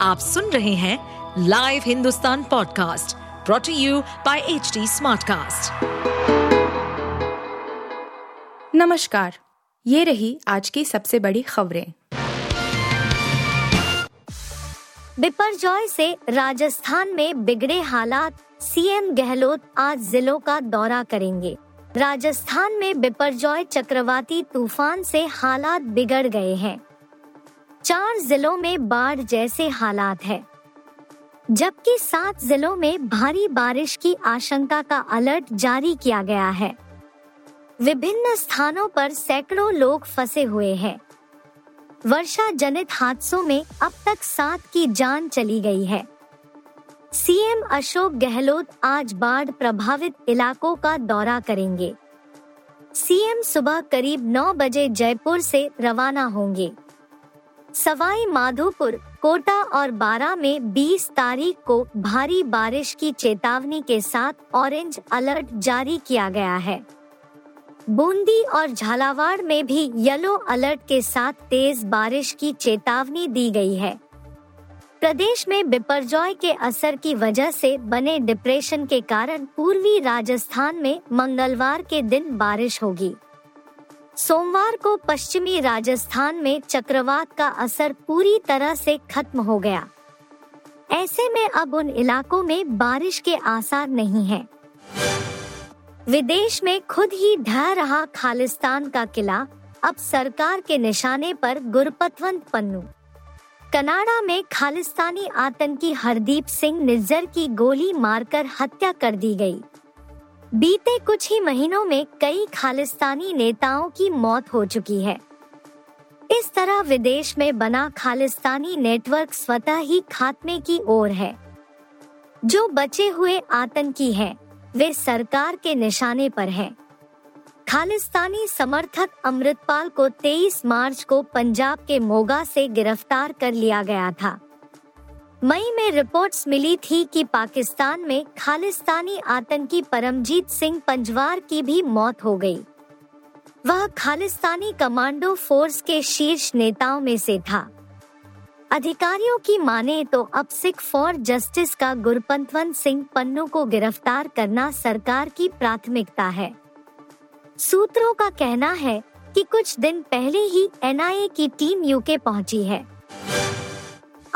आप सुन रहे हैं live Hindustan podcast brought you by H smartcast. नमस्कार ये रही आज की सबसे बड़ी खबरें। बिपरजॉय से राजस्थान में बिगड़े हालात सीएम गहलोत आज जिलों का दौरा करेंगे। राजस्थान में बिपरजॉय चक्रवाती तूफ़ान से हालात बिगड़ गए हैं। चार जिलों में बाढ़ जैसे हालात है। जबकि सात जिलों में भारी बारिश की आशंका का अलर्ट जारी किया गया है। विभिन्न स्थानों पर सैकड़ों लोग फंसे हुए हैं। वर्षा जनित हादसों में अब तक सात की जान चली गई है। सीएम अशोक गहलोत आज बाढ़ प्रभावित इलाकों का दौरा करेंगे। सीएम सुबह करीब 9 बजे जयपुर से रवाना होंगे। सवाई माधोपुर, कोटा और बारा में 20 तारीख को भारी बारिश की चेतावनी के साथ ऑरेंज अलर्ट जारी किया गया है। बूंदी और झालावाड़ में भी येलो अलर्ट के साथ तेज बारिश की चेतावनी दी गई है। प्रदेश में बिपरजॉय के असर की वजह से बने डिप्रेशन के कारण पूर्वी राजस्थान में मंगलवार के दिन बारिश होगी। सोमवार को पश्चिमी राजस्थान में चक्रवात का असर पूरी तरह से खत्म हो गया ऐसे में अब उन इलाकों में बारिश के आसार नहीं हैं। विदेश में खुद ही ढह रहा खालिस्तान का किला अब सरकार के निशाने पर गुरपतवंत पन्नू कनाडा में खालिस्तानी आतंकी हरदीप सिंह निज्जर की गोली मारकर हत्या कर दी गई। बीते कुछ ही महीनों में कई खालिस्तानी नेताओं की मौत हो चुकी है। इस तरह विदेश में बना खालिस्तानी नेटवर्क स्वतः ही खात्मे की ओर है। जो बचे हुए आतंकी हैं, वे सरकार के निशाने पर हैं। खालिस्तानी समर्थक अमृतपाल को 23 मार्च को पंजाब के मोगा से गिरफ़्तार कर लिया गया था। मई में रिपोर्ट्स मिली थी कि पाकिस्तान में खालिस्तानी आतंकी परमजीत सिंह पंजवार की भी मौत हो गई। वह खालिस्तानी कमांडो फोर्स के शीर्ष नेताओं में से था। अधिकारियों की माने तो अब सिख फॉर जस्टिस का गुरपंतवंत सिंह पन्नू को गिरफ़्तार करना सरकार की प्राथमिकता है। सूत्रों का कहना है कि कुछ दिन पहले ही एनआईए की टीम यूके पहुँची है।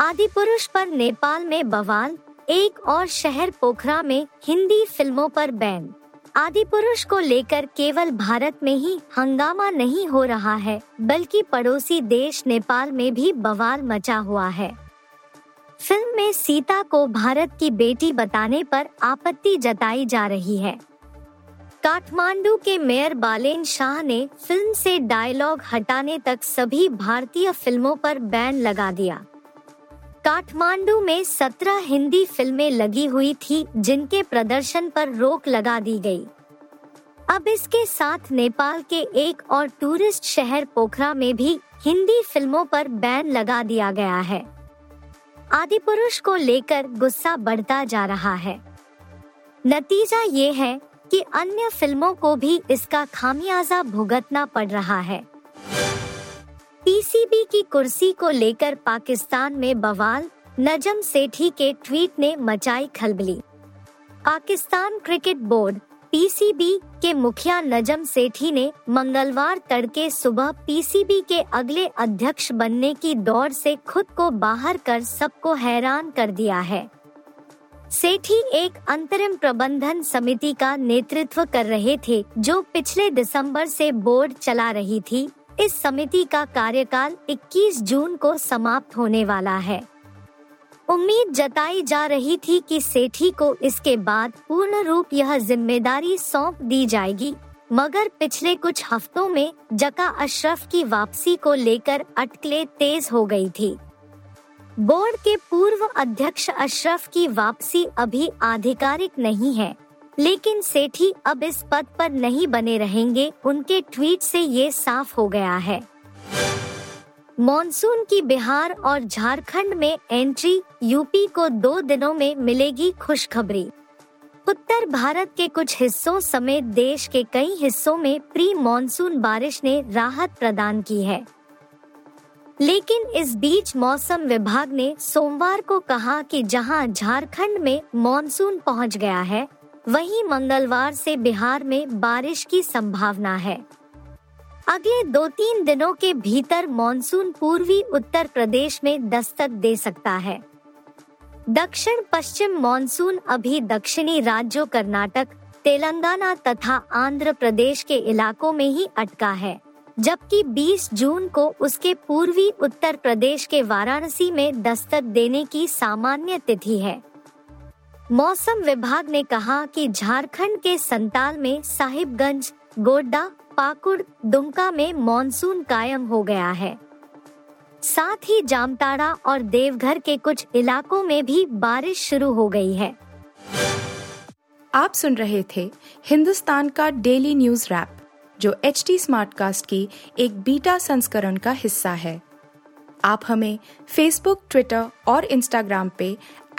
आदि पुरुष पर नेपाल में बवाल, एक और शहर पोखरा में हिंदी फ़िल्मों पर बैन। आदि पुरुष को लेकर केवल भारत में ही हंगामा नहीं हो रहा है, बल्कि पड़ोसी देश नेपाल में भी बवाल मचा हुआ है। फ़िल्म में सीता को भारत की बेटी बताने पर आपत्ति जताई जा रही है। काठमांडू के मेयर बालेन शाह ने फ़िल्म से डायलॉग हटाने तक सभी भारतीय फ़िल्मों पर बैन लगा दिया। काठमांडू में सत्रह हिंदी फ़िल्में लगी हुई थी, जिनके प्रदर्शन पर रोक लगा दी गई। अब इसके साथ नेपाल के एक और टूरिस्ट शहर पोखरा में भी हिंदी फ़िल्मों पर बैन लगा दिया गया है। आदि पुरुष को लेकर गुस्सा बढ़ता जा रहा है। नतीजा ये है कि अन्य फ़िल्मों को भी इसका खामियाजा भुगतना पड़ रहा है। पीसीबी की कुर्सी को लेकर पाकिस्तान में बवाल, नजम सेठी के ट्वीट ने मचाई खलबली। पाकिस्तान क्रिकेट बोर्ड, पीसीबी के मुखिया नजम सेठी ने मंगलवार तड़के सुबह पीसीबी के अगले अध्यक्ष बनने की दौड़ से खुद को बाहर कर सबको हैरान कर दिया है। सेठी एक अंतरिम प्रबंधन समिति का नेतृत्व कर रहे थे, जो पिछले दिसंबर से बोर्ड चला रही थी। इस समिति का कार्यकाल 21 जून को समाप्त होने वाला है। उम्मीद जताई जा रही थी कि सेठी को इसके बाद पूर्ण रूप यह ज़िम्मेदारी सौंप दी जाएगी, मगर पिछले कुछ हफ्तों में जका अशरफ की वापसी को लेकर अटकलें तेज हो गई थी। बोर्ड के पूर्व अध्यक्ष अशरफ की वापसी अभी आधिकारिक नहीं है। लेकिन सेठी अब इस पद पर नहीं बने रहेंगे। उनके ट्वीट से ये साफ़ हो गया है। मॉनसून की बिहार और झारखंड में एंट्री, यूपी को दो दिनों में मिलेगी खुशखबरी। उत्तर भारत के कुछ हिस्सों समेत देश के कई हिस्सों में प्री मॉनसून बारिश ने राहत प्रदान की है। लेकिन इस बीच मौसम विभाग ने सोमवार को कहा कि जहाँ झारखंड में मॉनसून पहुँच गया है वहीं मंगलवार से बिहार में बारिश की संभावना है। अगले दो तीन दिनों के भीतर मॉनसून पूर्वी उत्तर प्रदेश में दस्तक दे सकता है। दक्षिण पश्चिम मॉनसून अभी दक्षिणी राज्यों कर्नाटक, तेलंगाना तथा आंध्र प्रदेश के इलाकों में ही अटका है, जबकि 20 जून को उसके पूर्वी उत्तर प्रदेश के वाराणसी में दस्तक देने की सामान्य तिथि है। मौसम विभाग ने कहा कि झारखंड के संताल में साहिबगंज, गोड्डा, पाकुड़, दुमका में मॉनसून कायम हो गया है। साथ ही जामताड़ा और देवघर के कुछ इलाकों में भी बारिश शुरू हो गई है। आप सुन रहे थे हिंदुस्तान का डेली न्यूज़ रैप, जो एच टी स्मार्टकास्ट की एक बीटा संस्करण का हिस्सा है। आप हमें फेसबुक ट्विटर और इंस्टाग्राम पे